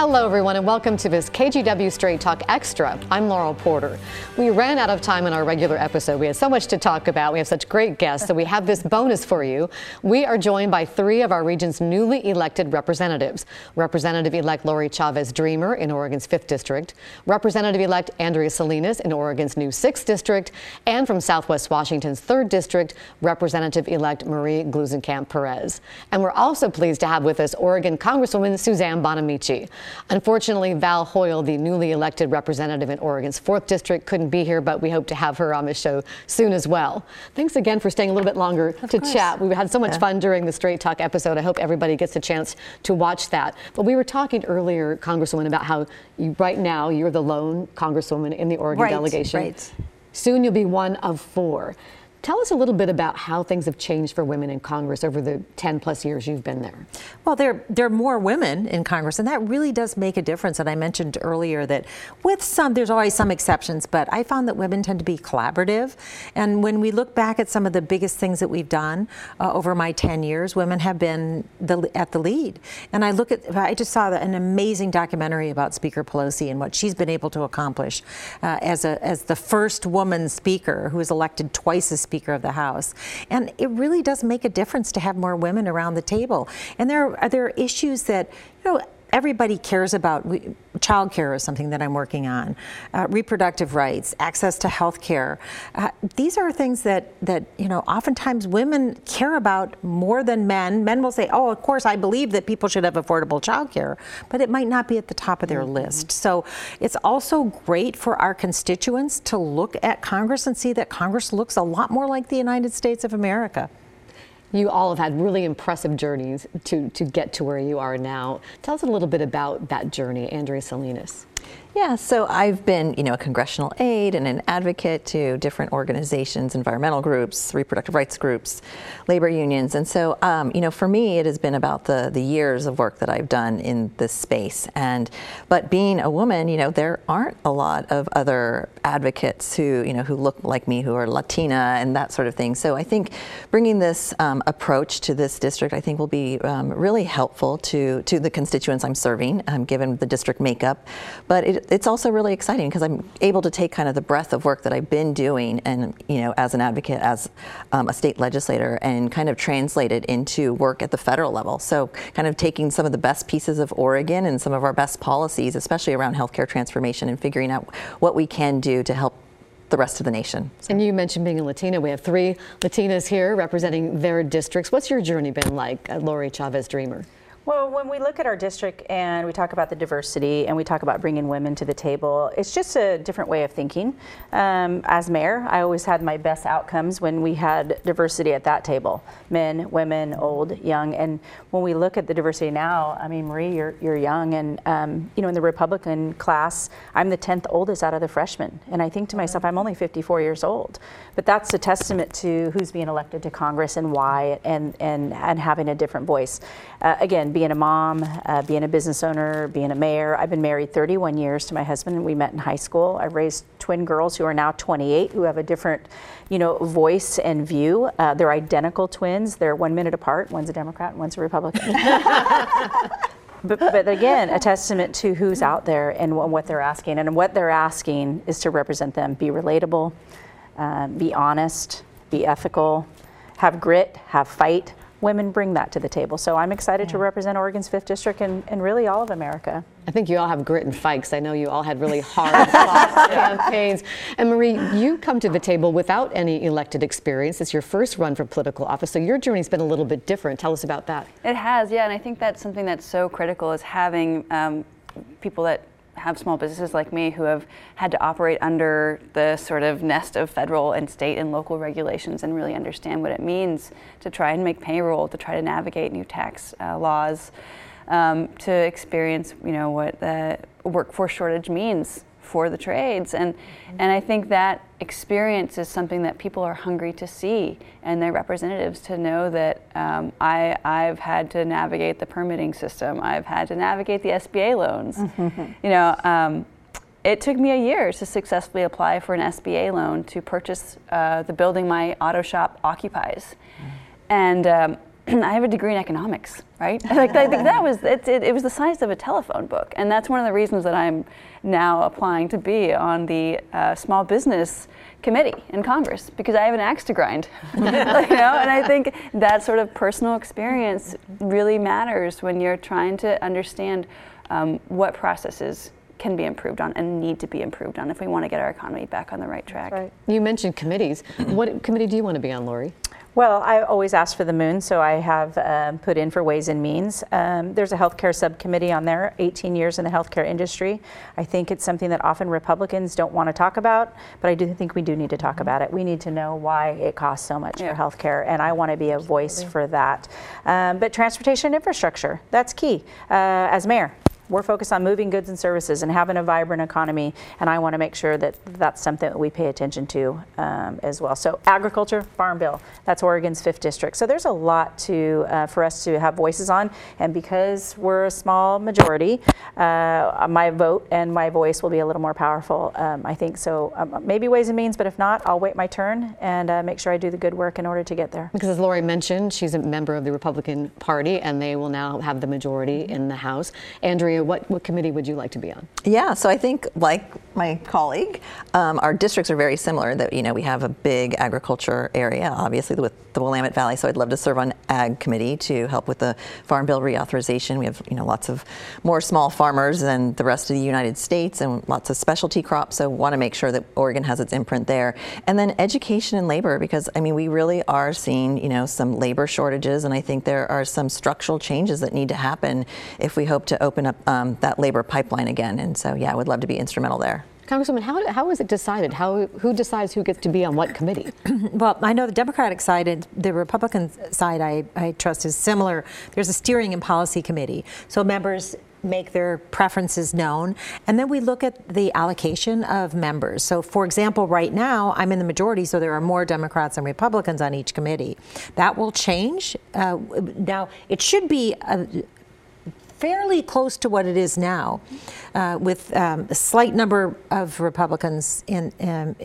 Hello, everyone, and welcome to this KGW Straight Talk Extra. I'm Laurel Porter. We ran out of time in our regular episode. We had so much to talk about. We have such great guests, so we have this bonus for you. We are joined by three of our region's newly elected representatives Representative elect Lori Chavez DeRemer in Oregon's 5th District, Representative elect Andrea Salinas in Oregon's new 6th District, and from Southwest Washington's 3rd District, Representative elect Marie Gluesenkamp Perez. And we're also pleased to have with us Oregon Congresswoman Suzanne Bonamici. Unfortunately, Val Hoyle, the newly elected representative in Oregon's 4th District, couldn't be here, but we hope to have her on the show soon as well. Thanks again for staying a little bit longer of to course. chat. We had so much Yeah. fun during the Straight Talk episode. I hope everybody gets a chance to watch that. But we were talking earlier, Congresswoman, about how you, right now you're the lone Congresswoman in the Oregon Right, delegation. right. Soon you'll be one of four. Tell us a little bit about how things have changed for women in Congress over the 10 plus years you've been there. Well, there, there are more women in Congress, and that really does make a difference. And I mentioned earlier that with some, there's always some exceptions, but I found that women tend to be collaborative. And when we look back at some of the biggest things that we've done uh, over my 10 years, women have been the, at the lead. And I look at, I just saw an amazing documentary about Speaker Pelosi and what she's been able to accomplish uh, as, a, as the first woman speaker who was elected twice as Speaker of the House. And it really does make a difference to have more women around the table. And there are, there issues that, you know, everybody cares about. We, child care is something that I'm working on, uh, reproductive rights, access to health care. Uh, these are things that, that, you know, oftentimes women care about more than men. Men will say, oh, of course, I believe that people should have affordable child care, but it might not be at the top of their list. So it's also great for our constituents to look at Congress and see that Congress looks a lot more like the United States of America. You all have had really impressive journeys to, to get to where you are now. Tell us a little bit about that journey, Andrea Salinas. Yeah, so I've been, you know, a congressional aide and an advocate to different organizations, environmental groups, reproductive rights groups, labor unions, and so, um, you know, for me, it has been about the the years of work that I've done in this space. And but being a woman, you know, there aren't a lot of other advocates who, you know, who look like me, who are Latina and that sort of thing. So I think bringing this um, approach to this district, I think, will be um, really helpful to to the constituents I'm serving, um, given the district makeup. But it, it's also really exciting because I'm able to take kind of the breadth of work that I've been doing, and you know, as an advocate, as um, a state legislator, and kind of translate it into work at the federal level. So, kind of taking some of the best pieces of Oregon and some of our best policies, especially around healthcare transformation, and figuring out what we can do to help the rest of the nation. And you mentioned being a Latina. We have three Latinas here representing their districts. What's your journey been like, uh, Lori Chavez DeRemer? Well, when we look at our district and we talk about the diversity and we talk about bringing women to the table, it's just a different way of thinking. Um, as mayor, I always had my best outcomes when we had diversity at that table men, women, old, young. And when we look at the diversity now, I mean, Marie, you're, you're young. And, um, you know, in the Republican class, I'm the 10th oldest out of the freshmen. And I think to myself, I'm only 54 years old. But that's a testament to who's being elected to Congress and why, and, and, and having a different voice. Uh, again, being a mom, uh, being a business owner, being a mayor. I've been married 31 years to my husband, and we met in high school. I've raised twin girls who are now 28, who have a different, you know, voice and view. Uh, they're identical twins. They're one minute apart. One's a Democrat, and one's a Republican. but, but again, a testament to who's out there and what they're asking. And what they're asking is to represent them, be relatable, uh, be honest, be ethical, have grit, have fight. Women bring that to the table. So I'm excited to represent Oregon's 5th District and, and really all of America. I think you all have grit and fight because I know you all had really hard fought campaigns. And Marie, you come to the table without any elected experience. It's your first run for political office, so your journey's been a little bit different. Tell us about that. It has, yeah, and I think that's something that's so critical is having um, people that have small businesses like me who have had to operate under the sort of nest of federal and state and local regulations and really understand what it means to try and make payroll, to try to navigate new tax uh, laws, um, to experience, you know, what the workforce shortage means for the trades. And, and I think that experience is something that people are hungry to see and their representatives to know that um, I, I've had to navigate the permitting system. I've had to navigate the SBA loans. you know, um, it took me a year to successfully apply for an SBA loan to purchase uh, the building my auto shop occupies. And um, I have a degree in economics, right? like I think that was it, it, it, was the size of a telephone book, and that's one of the reasons that I'm now applying to be on the uh, small business committee in Congress because I have an axe to grind, you know. And I think that sort of personal experience really matters when you're trying to understand um, what processes can be improved on and need to be improved on if we want to get our economy back on the right track. Right. You mentioned committees. what committee do you want to be on, Lori? Well, I always ask for the moon, so I have um, put in for Ways and Means. Um, there's a healthcare subcommittee on there, 18 years in the healthcare industry. I think it's something that often Republicans don't want to talk about, but I do think we do need to talk mm-hmm. about it. We need to know why it costs so much yeah. for healthcare, and I want to be a voice for that. Um, but transportation infrastructure, that's key. Uh, as mayor, we're focused on moving goods and services and having a vibrant economy, and I want to make sure that that's something that we pay attention to um, as well. So agriculture, farm bill, that's Oregon's fifth district. So there's a lot to uh, for us to have voices on, and because we're a small majority, uh, my vote and my voice will be a little more powerful. Um, I think so. Um, maybe Ways and Means, but if not, I'll wait my turn and uh, make sure I do the good work in order to get there. Because as Lori mentioned, she's a member of the Republican Party, and they will now have the majority in the House. Andrea what, what committee would you like to be on? Yeah, so I think, like my colleague, um, our districts are very similar. That you know we have a big agriculture area, obviously with the Willamette Valley. So I'd love to serve on Ag Committee to help with the Farm Bill reauthorization. We have you know lots of more small farmers than the rest of the United States, and lots of specialty crops. So want to make sure that Oregon has its imprint there. And then education and labor, because I mean we really are seeing you know some labor shortages, and I think there are some structural changes that need to happen if we hope to open up. Um, that labor pipeline again. And so, yeah, I would love to be instrumental there. Congresswoman, how, how is it decided? How, who decides who gets to be on what committee? well, I know the Democratic side and the Republican side, I, I trust, is similar. There's a steering and policy committee. So members make their preferences known. And then we look at the allocation of members. So, for example, right now, I'm in the majority, so there are more Democrats and Republicans on each committee. That will change. Uh, now, it should be a, fairly close to what it is now, uh, with um, a slight number of Republicans in um,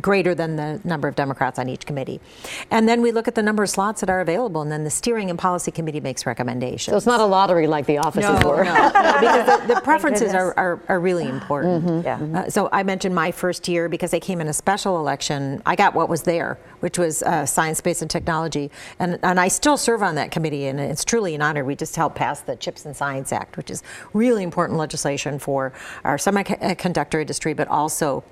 greater than the number of Democrats on each committee. And then we look at the number of slots that are available, and then the steering and policy committee makes recommendations. So it's not a lottery like the offices no, were. No, no, because the, the preferences are, are, are, really important. Mm-hmm. Yeah. Uh, so I mentioned my first year because they came in a special election. I got what was there, which was uh, science, space, and technology, and and I still serve on that committee, and it's truly an honor. We just helped pass the Chips and Science Act, which is really important legislation for our semiconductor industry, but also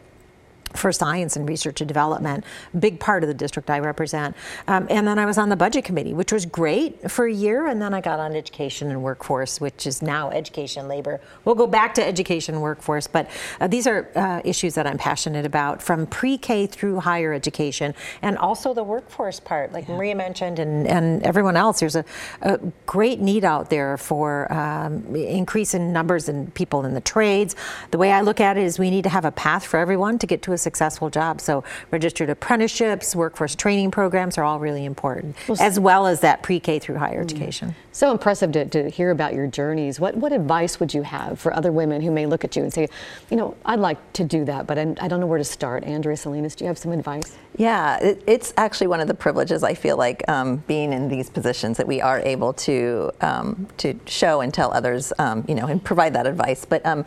for science and research and development, big part of the district I represent. Um, and then I was on the budget committee, which was great for a year. And then I got on education and workforce, which is now education and labor. We'll go back to education and workforce, but uh, these are uh, issues that I'm passionate about from pre-K through higher education and also the workforce part, like yeah. Maria mentioned and, and everyone else. There's a, a great need out there for um, increase in numbers and people in the trades. The way I look at it is we need to have a path for everyone to get to a successful job. So registered apprenticeships, workforce training programs are all really important, well, as well as that pre-K through higher mm. education. So impressive to, to hear about your journeys. What, what advice would you have for other women who may look at you and say, you know, I'd like to do that, but I, I don't know where to start. Andrea Salinas, do you have some advice? Yeah, it, it's actually one of the privileges I feel like um, being in these positions that we are able to um, to show and tell others, um, you know, and provide that advice. But um,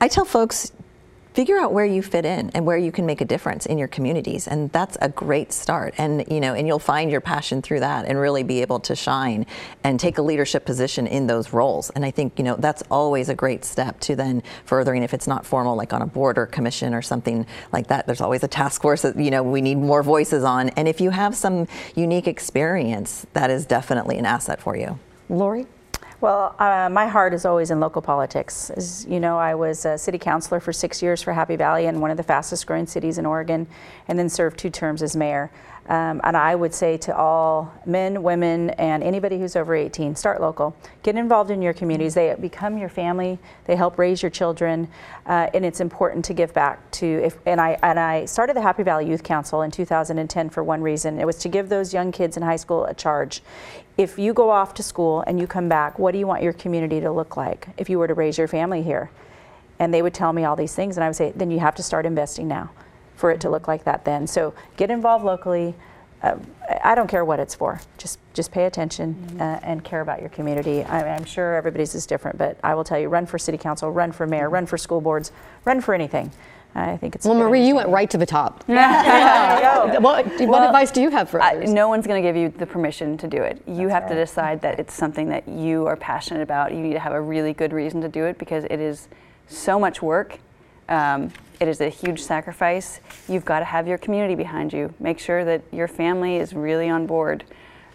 I tell folks figure out where you fit in and where you can make a difference in your communities. And that's a great start. And you know and you'll find your passion through that and really be able to shine and take a leadership position in those roles. And i think you know that's always a great step to then furthering. If it's not formal like on a board or commission or something like that there's always a task force that you know we need more voices on. And if you have some unique experience that is definitely an asset for you. Lori well, uh, my heart is always in local politics. As you know, I was a city councilor for six years for Happy Valley and one of the fastest growing cities in Oregon, and then served two terms as mayor. Um, and I would say to all men, women, and anybody who's over 18, start local. Get involved in your communities. They become your family. They help raise your children, uh, and it's important to give back to. If and I and I started the Happy Valley Youth Council in 2010 for one reason. It was to give those young kids in high school a charge if you go off to school and you come back, what do you want your community to look like if you were to raise your family here? And they would tell me all these things, and I would say, then you have to start investing now for it to look like that then. So get involved locally. uh, I don't care what it's for. Just just pay attention uh, and care about your community. I, I'm sure everybody's is different, but I will tell you: run for city council, run for mayor, run for school boards, run for anything. I think it's. Well, Marie, you went right to the top. There what, what Well, advice do you have for I- no one's going to give you the permission to do it. You have to decide that it's something that you are passionate about. You need to have a really good reason to do it because it is so much work. Um, it is a huge sacrifice. You've got to have your community behind you. Make sure that your family is really on board.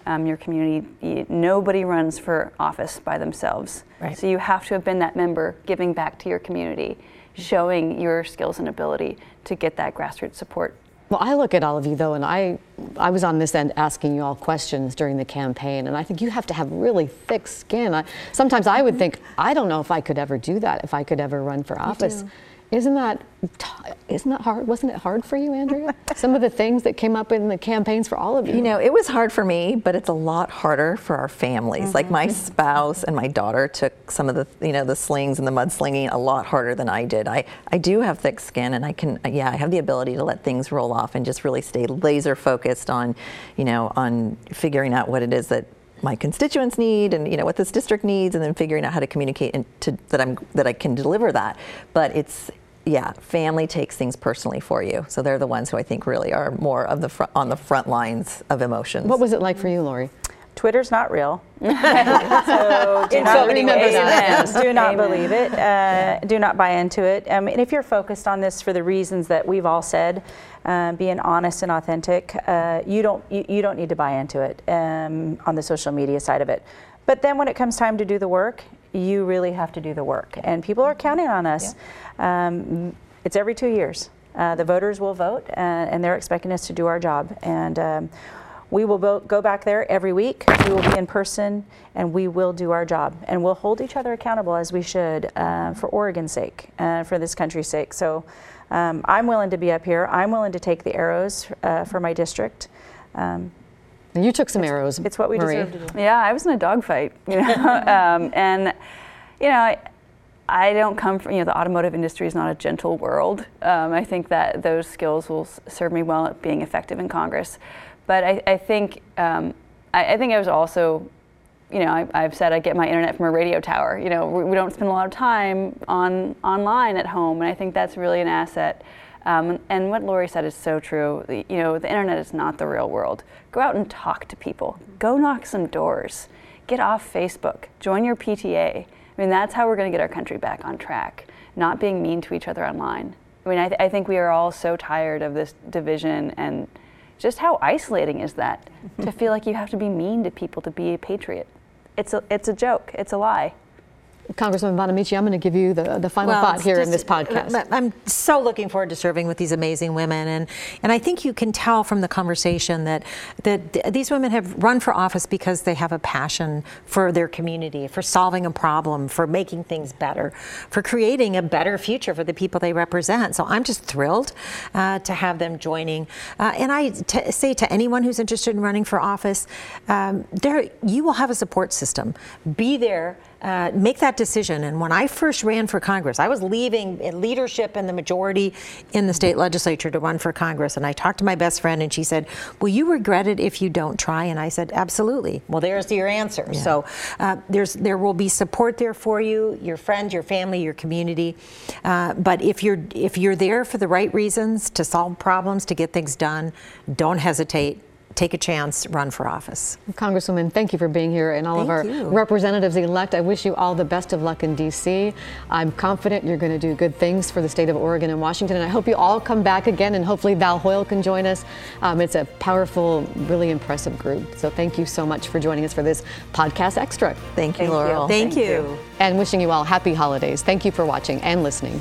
Um, your community, nobody runs for office by themselves. Right. So you have to have been that member giving back to your community, showing your skills and ability to get that grassroots support. Well, I look at all of you though, and I, I was on this end asking you all questions during the campaign, and I think you have to have really thick skin. I, sometimes I would mm-hmm. think, I don't know if I could ever do that, if I could ever run for office. Isn't that, isn't that hard? Wasn't it hard for you, Andrea? Some of the things that came up in the campaigns for all of you. You know, it was hard for me, but it's a lot harder for our families. Like my mm-hmm. spouse and my daughter took some of the, you know, the slings and the mudslinging a lot harder than I did. I, I do have thick skin, and I can, yeah, I have the ability to let things roll off and just really stay laser focused on, you know, on figuring out what it is that my constituents need and you know what this district needs and then figuring out how to communicate and to, that I'm that I can deliver that but it's yeah family takes things personally for you so they're the ones who I think really are more of the front, on the front lines of emotions what was it like for you, Lori? Twitter's not real. so do In not, so many believe members it. do not believe it. Uh, do not buy into it. Um, and if you're focused on this for the reasons that we've all said, uh, being honest and authentic, uh, you don't you, you don't need to buy into it um, on the social media side of it. But then when it comes time to do the work, you really have to do the work, and people are counting on us. Um, it's every two years. Uh, the voters will vote, uh, and they're expecting us to do our job. And um, we will go back there every week. We will be in person, and we will do our job. And we'll hold each other accountable as we should uh, for Oregon's sake, uh, for this country's sake. So um, I'm willing to be up here. I'm willing to take the arrows uh, for my district. Um, You took some arrows. it's what we Marie. deserve to do. Yeah, I was in a dogfight, you know, um, and you know, I, I don't come from you know the automotive industry is not a gentle world. Um, I think that those skills will serve me well at being effective in Congress, but I, I think um, I, I think I was also. You know, I, I've said I get my internet from a radio tower. You know, we, we don't spend a lot of time on online at home, and I think that's really an asset. Um, and what Lori said is so true. The- You know, the internet is not the real world. Go out and talk to people. Go knock some doors. Get off Facebook. Join your PTA. I mean, that's how we're going to get our country back on track. Not being mean to each other online. I mean, I, th- I think we are all so tired of this division and just how isolating is that to feel like you have to be mean to people to be a patriot. It's a, it's a joke. It's a lie. Congresswoman Bonamici, I'm going to give you the, the final thought it's here in this podcast. I'm so looking forward to serving with these amazing women, and and I think you can tell from the conversation that that these women have run for office because they have a passion for their community, for solving a problem, for making things better, for creating a better future for the people they represent. So I'm just thrilled uh, to have them joining. Uh, and I t- say to anyone who's interested in running for office, um, there you will have a support system. Be there uh, make that decision. And when I first ran for Congress, I was leaving leadership in the majority in the state legislature to run for Congress. And I talked to my best friend, and she said, "Will you regret it if you don't try?" And I said, "Absolutely." Well, there's your answer. So uh, there's there will be support there for you, your friends, your family, your community. Uh, but if you're if you're there for the right reasons to solve problems, to get things done, don't hesitate. Take a chance, run for office. Congresswoman, thank you for being here and all of our you. representatives elect. I wish you all the best of luck in D.C. I'm confident you're going to do good things for the state of Oregon and Washington. And I hope you all come back again and hopefully Val Hoyle can join us. Um, it's a powerful, really impressive group. So thank you so much for joining us for this podcast extra. thank you Thank you. laurel Thank, Thank you. you. And wishing you all happy holidays. Thank you for watching and listening.